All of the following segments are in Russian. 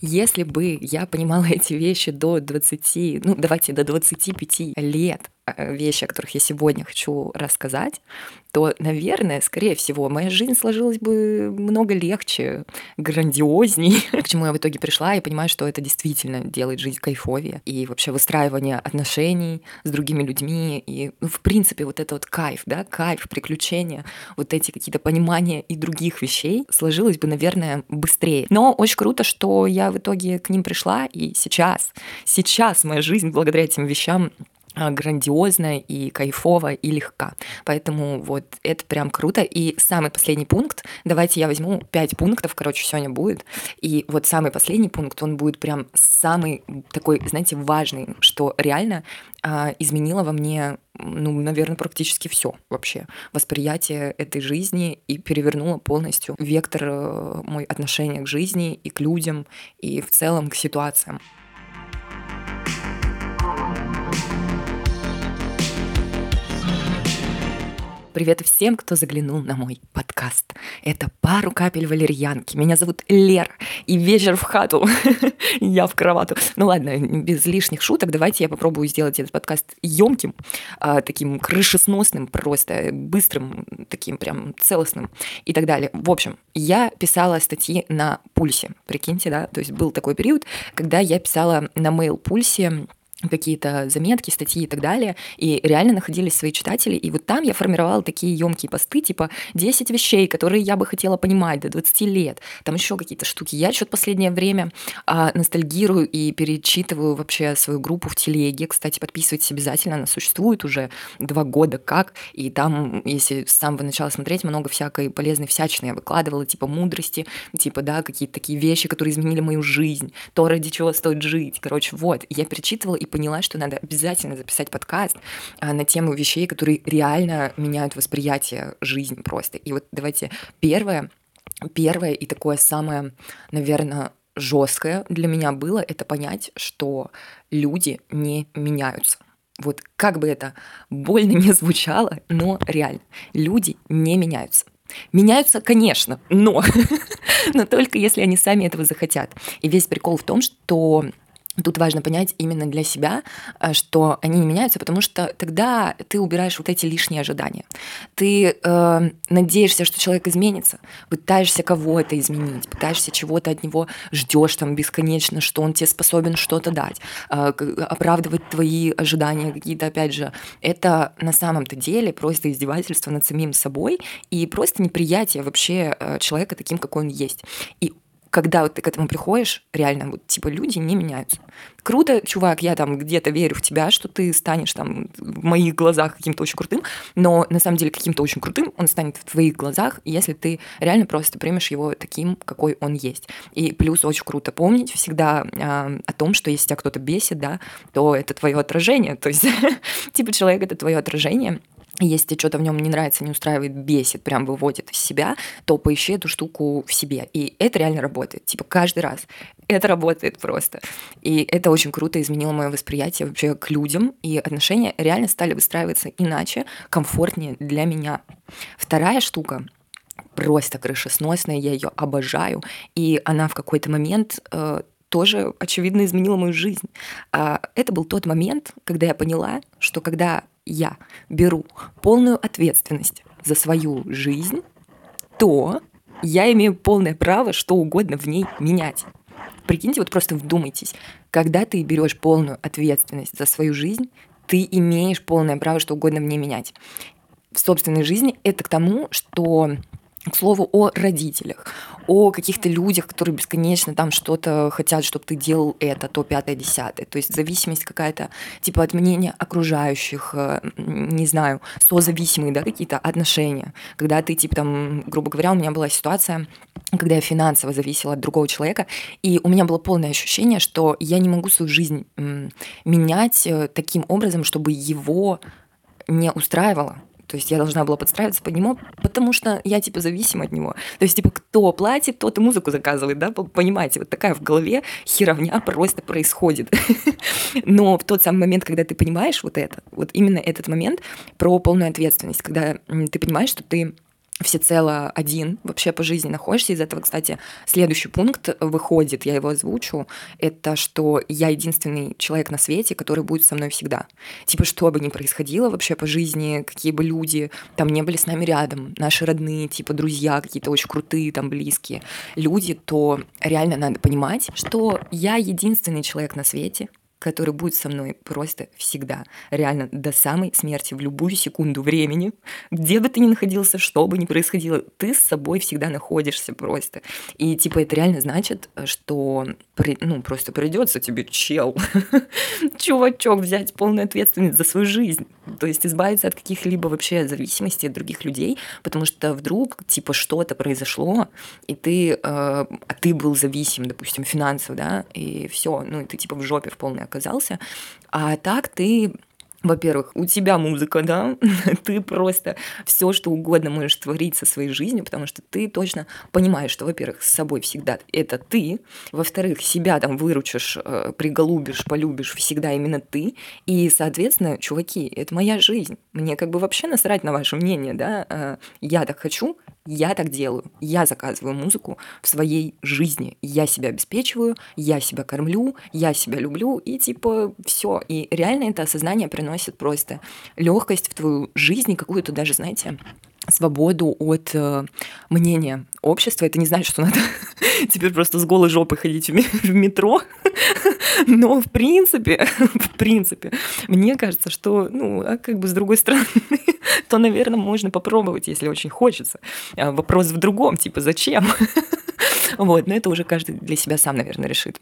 Если бы я понимала эти вещи до 20, ну давайте до 25 лет, вещи, о которых я сегодня хочу рассказать, то, наверное, скорее всего, моя жизнь сложилась бы много легче, грандиозней. К чему я в итоге пришла и понимаю, что это действительно делает жизнь кайфовее. И вообще выстраивание отношений с другими людьми. И, ну, в принципе, вот это вот кайф, да, кайф, приключения, вот эти какие-то понимания и других вещей сложилось бы, наверное, быстрее. Но очень круто, что я в итоге к ним пришла, и сейчас, сейчас моя жизнь благодаря этим вещам грандиозно и кайфово и легка. Поэтому вот это прям круто. И самый последний пункт, давайте я возьму пять пунктов, короче, сегодня будет. И вот самый последний пункт, он будет прям самый такой, знаете, важный, что реально а, изменило во мне ну, наверное, практически все вообще. Восприятие этой жизни и перевернуло полностью вектор э, мой отношения к жизни и к людям, и в целом к ситуациям. Привет всем, кто заглянул на мой подкаст. Это «Пару капель валерьянки». Меня зовут Лер, и вечер в хату. Я в кровату. Ну ладно, без лишних шуток, давайте я попробую сделать этот подкаст емким, а, таким крышесносным просто, быстрым, таким прям целостным и так далее. В общем, я писала статьи на пульсе, прикиньте, да, то есть был такой период, когда я писала на mail пульсе какие-то заметки, статьи и так далее, и реально находились свои читатели, и вот там я формировала такие емкие посты, типа 10 вещей, которые я бы хотела понимать до 20 лет, там еще какие-то штуки. Я что-то последнее время а, ностальгирую и перечитываю вообще свою группу в телеге, кстати, подписывайтесь обязательно, она существует уже два года как, и там, если с самого начала смотреть, много всякой полезной всячины я выкладывала, типа мудрости, типа, да, какие-то такие вещи, которые изменили мою жизнь, то, ради чего стоит жить, короче, вот, я перечитывала и поняла, что надо обязательно записать подкаст а, на тему вещей, которые реально меняют восприятие жизни просто. И вот давайте первое, первое и такое самое, наверное, жесткое для меня было это понять, что люди не меняются. Вот как бы это больно не звучало, но реально, люди не меняются. Меняются, конечно, но, но только если они сами этого захотят. И весь прикол в том, что Тут важно понять именно для себя, э, что они не меняются, потому что тогда ты убираешь вот эти лишние ожидания. Ты э, надеешься, что человек изменится, пытаешься кого-то изменить, пытаешься чего-то от него ждешь там бесконечно, что он тебе способен что-то дать, э, оправдывать твои ожидания какие-то, опять же. Это на самом-то деле просто издевательство над самим собой и просто неприятие вообще э, человека таким, какой он есть. И когда ты к этому приходишь, реально, вот, типа, люди не меняются. Круто, чувак, я там где-то верю в тебя, что ты станешь там в моих глазах каким-то очень крутым, но на самом деле каким-то очень крутым он станет в твоих глазах, если ты реально просто примешь его таким, какой он есть. И плюс очень круто помнить всегда э, о том, что если тебя кто-то бесит, да, то это твое отражение, то есть, типа, человек — это твое отражение, если тебе что-то в нем не нравится, не устраивает, бесит, прям выводит из себя, то поищи эту штуку в себе. И это реально работает. Типа каждый раз. Это работает просто. И это очень круто изменило мое восприятие вообще к людям. И отношения реально стали выстраиваться иначе, комфортнее для меня. Вторая штука просто крышесносная, я ее обожаю. И она в какой-то момент э, тоже, очевидно, изменила мою жизнь. А это был тот момент, когда я поняла, что когда я беру полную ответственность за свою жизнь, то я имею полное право что угодно в ней менять. Прикиньте, вот просто вдумайтесь, когда ты берешь полную ответственность за свою жизнь, ты имеешь полное право что угодно в ней менять. В собственной жизни это к тому, что к слову о родителях, о каких-то людях, которые бесконечно там что-то хотят, чтобы ты делал это, то, пятое, десятое. То есть зависимость какая-то, типа от мнения окружающих, э, не знаю, созависимые, да, какие-то отношения. Когда ты, типа, там, грубо говоря, у меня была ситуация, когда я финансово зависела от другого человека, и у меня было полное ощущение, что я не могу свою жизнь менять э, таким образом, чтобы его не устраивало. То есть я должна была подстраиваться под него, потому что я, типа, зависима от него. То есть, типа, кто платит, тот и музыку заказывает, да? Понимаете, вот такая в голове херовня просто происходит. Но в тот самый момент, когда ты понимаешь вот это, вот именно этот момент про полную ответственность, когда ты понимаешь, что ты всецело один вообще по жизни находишься. Из этого, кстати, следующий пункт выходит, я его озвучу, это что я единственный человек на свете, который будет со мной всегда. Типа, что бы ни происходило вообще по жизни, какие бы люди там не были с нами рядом, наши родные, типа друзья какие-то очень крутые, там близкие люди, то реально надо понимать, что я единственный человек на свете, который будет со мной просто всегда, реально до самой смерти, в любую секунду времени, где бы ты ни находился, что бы ни происходило, ты с собой всегда находишься просто. И типа это реально значит, что ну, просто придется тебе, чел, чувачок, взять полную ответственность за свою жизнь. То есть избавиться от каких-либо вообще зависимостей от других людей, потому что вдруг, типа, что-то произошло, и ты, э, а ты был зависим, допустим, финансово, да, и все, ну, и ты, типа, в жопе в полной оказался. А так ты во-первых, у тебя музыка, да, ты просто все, что угодно можешь творить со своей жизнью, потому что ты точно понимаешь, что, во-первых, с собой всегда это ты, во-вторых, себя там выручишь, э, приголубишь, полюбишь всегда именно ты, и, соответственно, чуваки, это моя жизнь, мне как бы вообще насрать на ваше мнение, да, э, я так хочу, я так делаю. Я заказываю музыку в своей жизни. Я себя обеспечиваю, я себя кормлю, я себя люблю, и типа все. И реально это осознание приносит просто легкость в твою жизнь, какую-то даже, знаете, свободу от э, мнения общества. Это не значит, что надо теперь просто с голой жопой ходить в метро. Но в принципе, в принципе, мне кажется, что, ну, а как бы с другой стороны, то, наверное, можно попробовать, если очень хочется. А вопрос в другом, типа, зачем? Вот, но это уже каждый для себя сам, наверное, решит.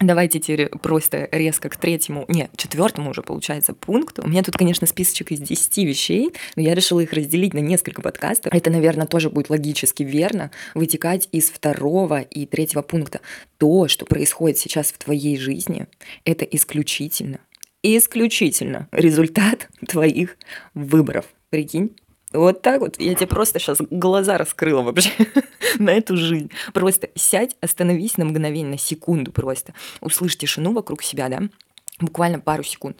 Давайте теперь просто резко к третьему, нет, четвертому уже получается пункту. У меня тут, конечно, списочек из 10 вещей, но я решила их разделить на несколько подкастов. Это, наверное, тоже будет логически верно вытекать из второго и третьего пункта. То, что происходит сейчас в твоей жизни, это исключительно, исключительно результат твоих выборов. Прикинь? Вот так вот. Я тебе просто сейчас глаза раскрыла вообще на эту жизнь. Просто сядь, остановись на мгновение, на секунду просто. Услышь тишину вокруг себя, да? Буквально пару секунд.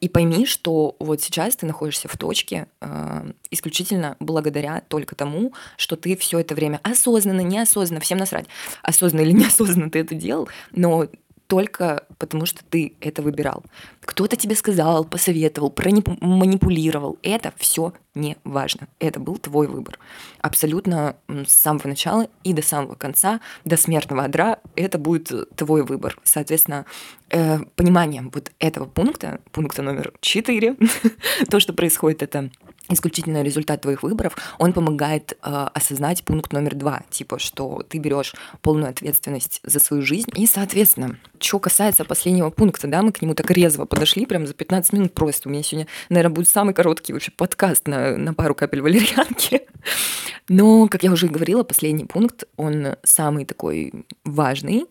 И пойми, что вот сейчас ты находишься в точке э, исключительно благодаря только тому, что ты все это время осознанно, неосознанно, всем насрать, осознанно или неосознанно ты это делал, но только потому, что ты это выбирал. Кто-то тебе сказал, посоветовал, манипулировал. Это все не важно. Это был твой выбор. Абсолютно с самого начала и до самого конца, до смертного одра, это будет твой выбор. Соответственно, э, понимание вот этого пункта, пункта номер четыре, то, что происходит, это исключительно результат твоих выборов, он помогает э, осознать пункт номер два, типа, что ты берешь полную ответственность за свою жизнь. И, соответственно, что касается последнего пункта, да, мы к нему так резво подошли, прям за 15 минут просто. У меня сегодня, наверное, будет самый короткий вообще подкаст на, на пару капель валерьянки. Но, как я уже говорила, последний пункт, он самый такой важный,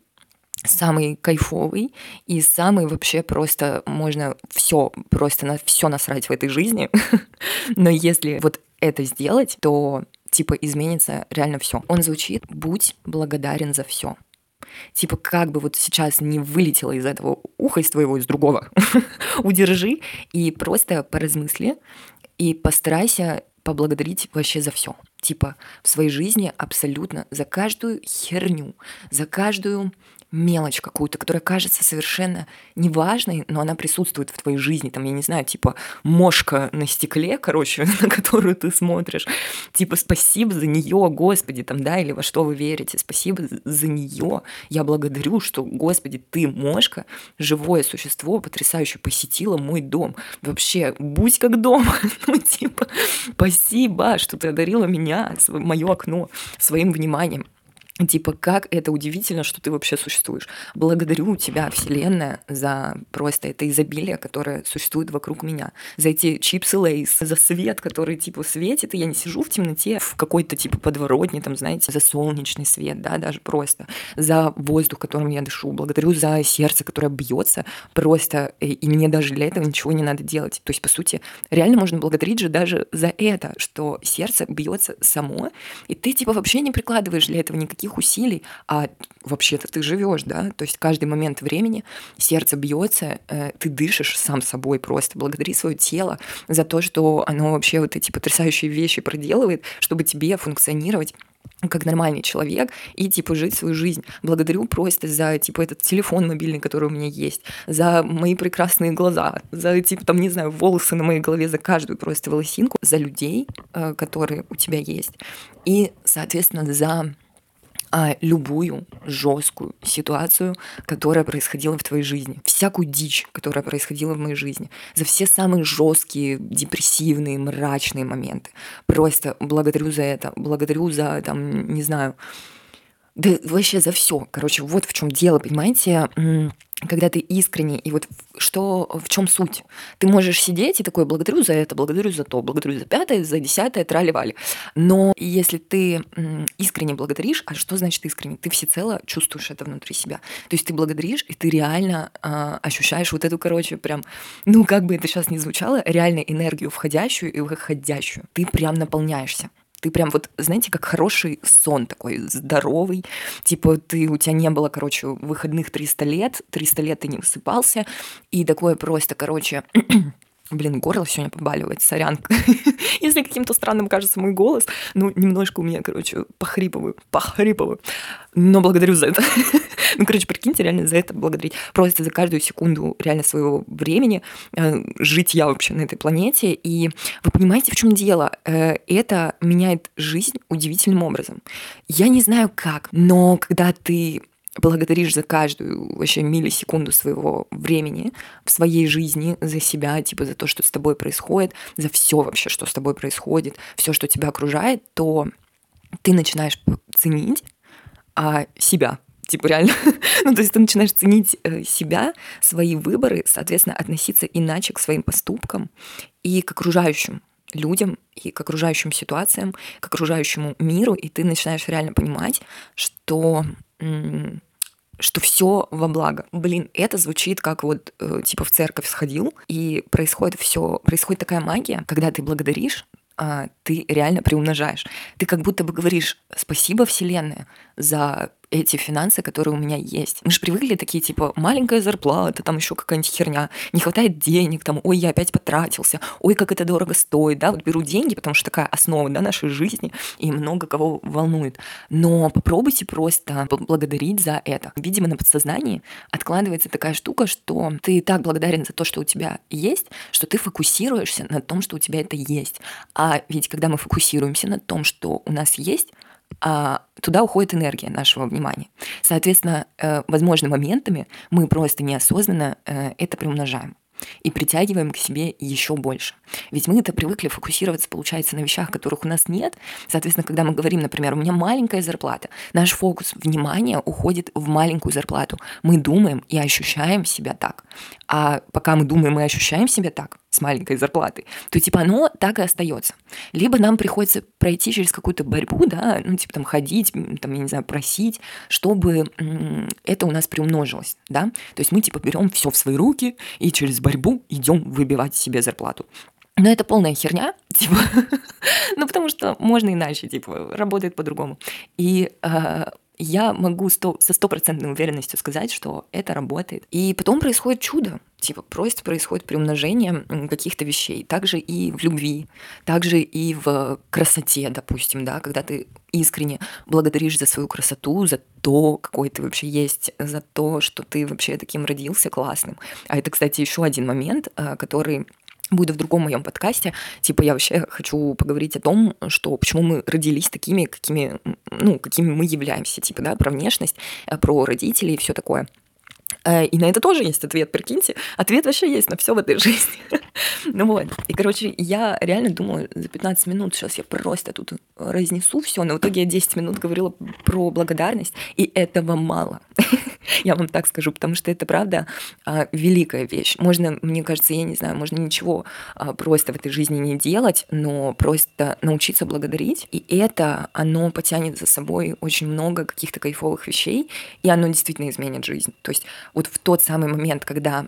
самый кайфовый и самый вообще просто можно все просто на все насрать в этой жизни. Но если вот это сделать, то типа изменится реально все. Он звучит «Будь благодарен за все». Типа, как бы вот сейчас не вылетело из этого уха, из твоего, из другого, удержи и просто поразмысли и постарайся поблагодарить вообще за все. Типа в своей жизни абсолютно за каждую херню, за каждую мелочь какую-то, которая кажется совершенно неважной, но она присутствует в твоей жизни. Там, я не знаю, типа мошка на стекле, короче, на которую ты смотришь. Типа спасибо за нее, Господи, там, да, или во что вы верите. Спасибо за нее. Я благодарю, что, Господи, ты мошка, живое существо, потрясающе посетила мой дом. Вообще, будь как дома. ну, типа, спасибо, что ты одарила меня, мое окно своим вниманием. Типа, как это удивительно, что ты вообще существуешь. Благодарю тебя, Вселенная, за просто это изобилие, которое существует вокруг меня. За эти чипсы лейс, за свет, который, типа, светит, и я не сижу в темноте, в какой-то, типа, подворотне, там, знаете, за солнечный свет, да, даже просто. За воздух, которым я дышу. Благодарю за сердце, которое бьется просто, и, и мне даже для этого ничего не надо делать. То есть, по сути, реально можно благодарить же даже за это, что сердце бьется само, и ты, типа, вообще не прикладываешь для этого никаких никаких усилий, а вообще-то ты живешь, да, то есть каждый момент времени сердце бьется, э, ты дышишь сам собой просто, благодари свое тело за то, что оно вообще вот эти потрясающие вещи проделывает, чтобы тебе функционировать как нормальный человек и, типа, жить свою жизнь. Благодарю просто за, типа, этот телефон мобильный, который у меня есть, за мои прекрасные глаза, за, типа, там, не знаю, волосы на моей голове, за каждую просто волосинку, за людей, э, которые у тебя есть. И, соответственно, за а, любую жесткую ситуацию, которая происходила в твоей жизни, всякую дичь, которая происходила в моей жизни, за все самые жесткие, депрессивные, мрачные моменты. Просто благодарю за это, благодарю за, там, не знаю, да вообще за все. Короче, вот в чем дело, понимаете? Когда ты искренний, и вот что, в чем суть? Ты можешь сидеть и такой, благодарю за это, благодарю за то, благодарю за пятое, за десятое, трали-вали. Но если ты искренне благодаришь, а что значит искренне? Ты всецело чувствуешь это внутри себя. То есть ты благодаришь, и ты реально а, ощущаешь вот эту, короче, прям, ну, как бы это сейчас ни звучало, реально энергию входящую и выходящую. Ты прям наполняешься. Ты прям вот, знаете, как хороший сон такой, здоровый. Типа ты, у тебя не было, короче, выходных 300 лет, 300 лет ты не высыпался, и такое просто, короче, Блин, горло сегодня побаливает, сорян. Если каким-то странным кажется мой голос, ну, немножко у меня, короче, похрипываю, похрипываю. Но благодарю за это. ну, короче, прикиньте, реально за это благодарить. Просто за каждую секунду реально своего времени э, жить я вообще на этой планете. И вы понимаете, в чем дело? Э, это меняет жизнь удивительным образом. Я не знаю как, но когда ты благодаришь за каждую вообще миллисекунду своего времени в своей жизни, за себя, типа за то, что с тобой происходит, за все вообще, что с тобой происходит, все, что тебя окружает, то ты начинаешь ценить а, себя, типа реально. ну, то есть ты начинаешь ценить э, себя, свои выборы, соответственно, относиться иначе к своим поступкам и к окружающим людям и к окружающим ситуациям, к окружающему миру, и ты начинаешь реально понимать, что что все во благо. Блин, это звучит как вот э, типа в церковь сходил, и происходит все, происходит такая магия, когда ты благодаришь, а, ты реально приумножаешь. Ты как будто бы говоришь спасибо Вселенная за эти финансы, которые у меня есть. Мы же привыкли такие, типа, маленькая зарплата, там еще какая-нибудь херня, не хватает денег, там, ой, я опять потратился, ой, как это дорого стоит, да, вот беру деньги, потому что такая основа, да, нашей жизни, и много кого волнует. Но попробуйте просто благодарить за это. Видимо, на подсознании откладывается такая штука, что ты так благодарен за то, что у тебя есть, что ты фокусируешься на том, что у тебя это есть. А ведь когда мы фокусируемся на том, что у нас есть, туда уходит энергия нашего внимания. Соответственно, э, возможно, моментами мы просто неосознанно э, это приумножаем и притягиваем к себе еще больше. Ведь мы это привыкли фокусироваться, получается, на вещах, которых у нас нет. Соответственно, когда мы говорим, например, у меня маленькая зарплата, наш фокус внимания уходит в маленькую зарплату. Мы думаем и ощущаем себя так. А пока мы думаем и ощущаем себя так, с маленькой зарплатой, то типа оно так и остается. Либо нам приходится пройти через какую-то борьбу, да, ну типа там ходить, там, я не знаю, просить, чтобы это у нас приумножилось, да. То есть мы типа берем все в свои руки и через борьбу идем выбивать себе зарплату. Но это полная херня, типа, ну потому что можно иначе, типа, работает по-другому. И э, я могу сто, со стопроцентной уверенностью сказать, что это работает. И потом происходит чудо. Типа просто происходит приумножение каких-то вещей. Также и в любви, также и в красоте, допустим, да, когда ты искренне благодаришь за свою красоту, за то, какой ты вообще есть, за то, что ты вообще таким родился классным. А это, кстати, еще один момент, э, который будет в другом моем подкасте. Типа я вообще хочу поговорить о том, что почему мы родились такими, какими, ну, какими мы являемся, типа, да, про внешность, э, про родителей и все такое. Э, и на это тоже есть ответ, прикиньте. Ответ вообще есть на все в этой жизни. ну вот. И, короче, я реально думала, за 15 минут сейчас я просто тут разнесу все, но в итоге я 10 минут говорила про благодарность, и этого мало. я вам так скажу, потому что это, правда, а, великая вещь. Можно, мне кажется, я не знаю, можно ничего а, просто в этой жизни не делать, но просто научиться благодарить, и это, оно потянет за собой очень много каких-то кайфовых вещей, и оно действительно изменит жизнь. То есть вот в тот самый момент, когда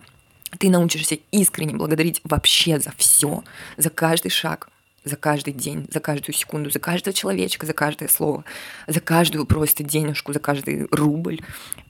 ты научишься искренне благодарить вообще за все, за каждый шаг, за каждый день, за каждую секунду, за каждого человечка, за каждое слово, за каждую просто денежку, за каждый рубль,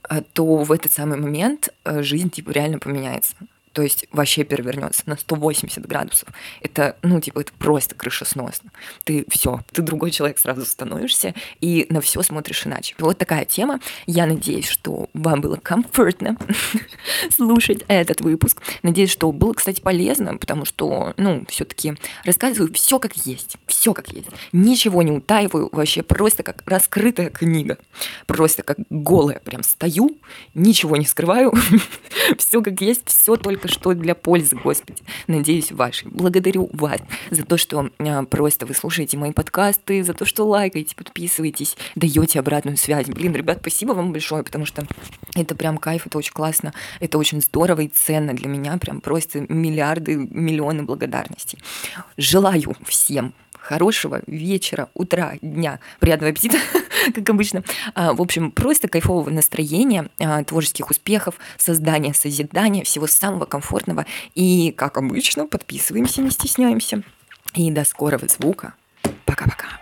а, то в этот самый момент э, жизнь типа реально поменяется то есть вообще перевернется на 180 градусов. Это, ну, типа, это просто крышесносно. Ты все, ты другой человек сразу становишься и на все смотришь иначе. Вот такая тема. Я надеюсь, что вам было комфортно слушать этот выпуск. Надеюсь, что было, кстати, полезно, потому что, ну, все-таки рассказываю все как есть, все как есть. Ничего не утаиваю, вообще просто как раскрытая книга. Просто как голая прям стою, ничего не скрываю, все как есть, все только только что для пользы, Господи. Надеюсь, вашей. Благодарю вас за то, что а, просто вы слушаете мои подкасты, за то, что лайкаете, подписываетесь, даете обратную связь. Блин, ребят, спасибо вам большое, потому что это прям кайф, это очень классно, это очень здорово и ценно для меня, прям просто миллиарды, миллионы благодарностей. Желаю всем хорошего вечера, утра, дня, приятного аппетита, как обычно. А, в общем, просто кайфового настроения, а, творческих успехов, создания, созидания, всего самого комфортного. И, как обычно, подписываемся, не стесняемся. И до скорого звука. Пока-пока.